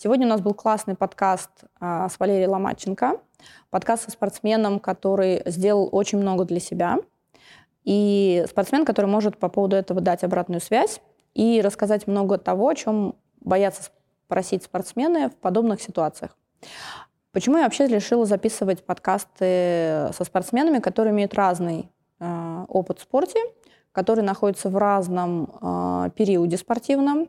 Сегодня у нас был классный подкаст а, с Валерией Ломаченко, подкаст со спортсменом, который сделал очень много для себя, и спортсмен, который может по поводу этого дать обратную связь и рассказать много того, о чем боятся спросить спортсмены в подобных ситуациях. Почему я вообще решила записывать подкасты со спортсменами, которые имеют разный э, опыт в спорте, которые находятся в разном э, периоде спортивном,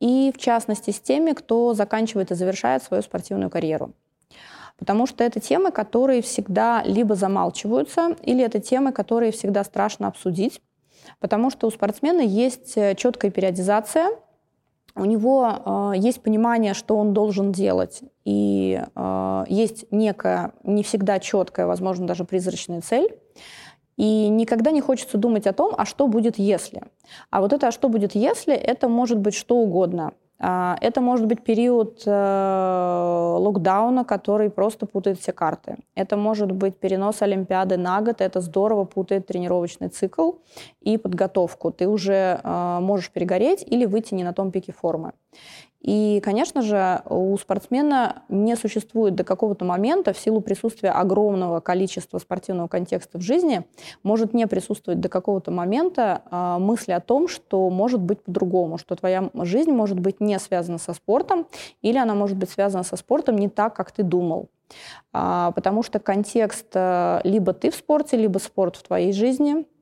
и в частности с теми, кто заканчивает и завершает свою спортивную карьеру. Потому что это темы, которые всегда либо замалчиваются, или это темы, которые всегда страшно обсудить, потому что у спортсмена есть э, четкая периодизация, у него э, есть понимание, что он должен делать, и э, есть некая, не всегда четкая, возможно, даже призрачная цель. И никогда не хочется думать о том, а что будет если. А вот это «а что будет если» — это может быть что угодно. А, это может быть период э, локдауна, который просто путает все карты. Это может быть перенос Олимпиады на год. Это здорово путает тренировочный цикл и подготовку. Ты уже э, можешь перегореть или выйти не на том пике формы. И, конечно же, у спортсмена не существует до какого-то момента, в силу присутствия огромного количества спортивного контекста в жизни, может не присутствовать до какого-то момента э, мысли о том, что может быть по-другому, что твоя жизнь может быть не связана со спортом, или она может быть связана со спортом не так, как ты думал. А, потому что контекст э, либо ты в спорте, либо спорт в твоей жизни –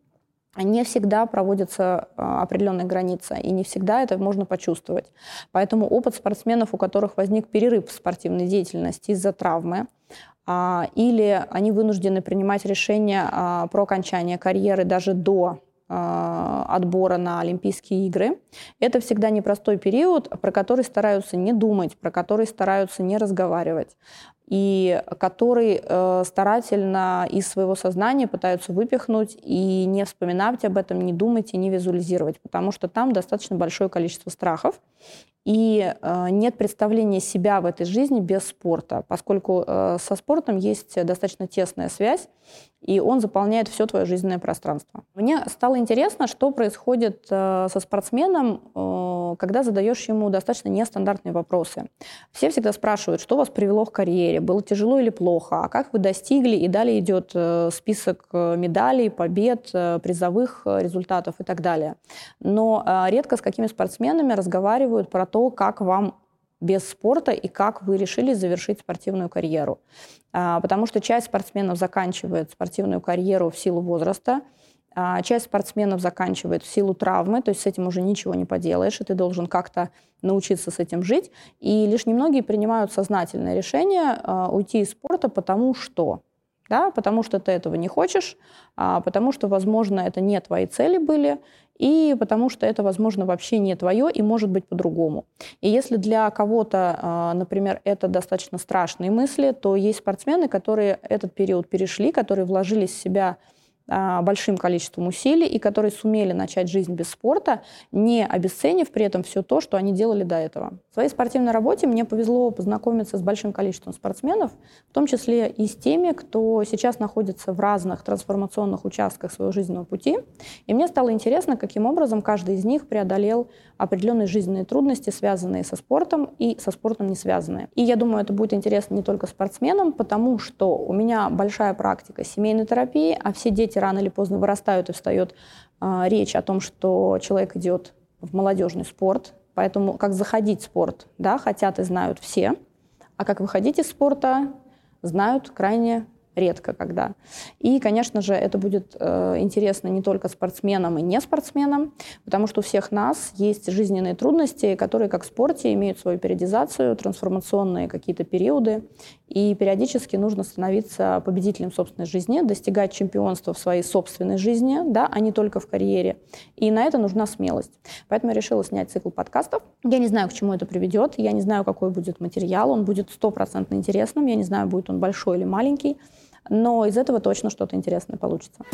не всегда проводятся а, определенные границы, и не всегда это можно почувствовать. Поэтому опыт спортсменов, у которых возник перерыв в спортивной деятельности из-за травмы, а, или они вынуждены принимать решение а, про окончание карьеры даже до отбора на Олимпийские игры. Это всегда непростой период, про который стараются не думать, про который стараются не разговаривать и который э, старательно из своего сознания пытаются выпихнуть и не вспоминать об этом, не думать и не визуализировать, потому что там достаточно большое количество страхов, и э, нет представления себя в этой жизни без спорта, поскольку э, со спортом есть достаточно тесная связь, и он заполняет все твое жизненное пространство. Мне стало интересно, что происходит э, со спортсменом, э, когда задаешь ему достаточно нестандартные вопросы. Все всегда спрашивают, что вас привело к карьере, было тяжело или плохо, а как вы достигли, и далее идет э, список э, медалей, побед, э, призовых результатов и так далее. Но редко с какими спортсменами разговаривают про то, как вам без спорта и как вы решили завершить спортивную карьеру. А, потому что часть спортсменов заканчивает спортивную карьеру в силу возраста, часть спортсменов заканчивает в силу травмы, то есть с этим уже ничего не поделаешь, и ты должен как-то научиться с этим жить. И лишь немногие принимают сознательное решение а, уйти из спорта, потому что да, потому что ты этого не хочешь, а потому что, возможно, это не твои цели были, и потому что это, возможно, вообще не твое и может быть по-другому. И если для кого-то, а, например, это достаточно страшные мысли, то есть спортсмены, которые этот период перешли, которые вложили в себя а, большим количеством усилий и которые сумели начать жизнь без спорта, не обесценив при этом все то, что они делали до этого. В своей спортивной работе мне повезло познакомиться с большим количеством спортсменов, в том числе и с теми, кто сейчас находится в разных трансформационных участках своего жизненного пути. И мне стало интересно, каким образом каждый из них преодолел определенные жизненные трудности, связанные со спортом и со спортом не связанные. И я думаю, это будет интересно не только спортсменам, потому что у меня большая практика семейной терапии, а все дети рано или поздно вырастают и встает э, речь о том, что человек идет в молодежный спорт. Поэтому как заходить в спорт, да, хотят и знают все, а как выходить из спорта, знают крайне редко когда. И, конечно же, это будет э, интересно не только спортсменам и не спортсменам, потому что у всех нас есть жизненные трудности, которые, как в спорте, имеют свою периодизацию, трансформационные какие-то периоды, и периодически нужно становиться победителем собственной жизни, достигать чемпионства в своей собственной жизни, да, а не только в карьере. И на это нужна смелость. Поэтому я решила снять цикл подкастов. Я не знаю, к чему это приведет, я не знаю, какой будет материал, он будет стопроцентно интересным, я не знаю, будет он большой или маленький но из этого точно что-то интересное получится.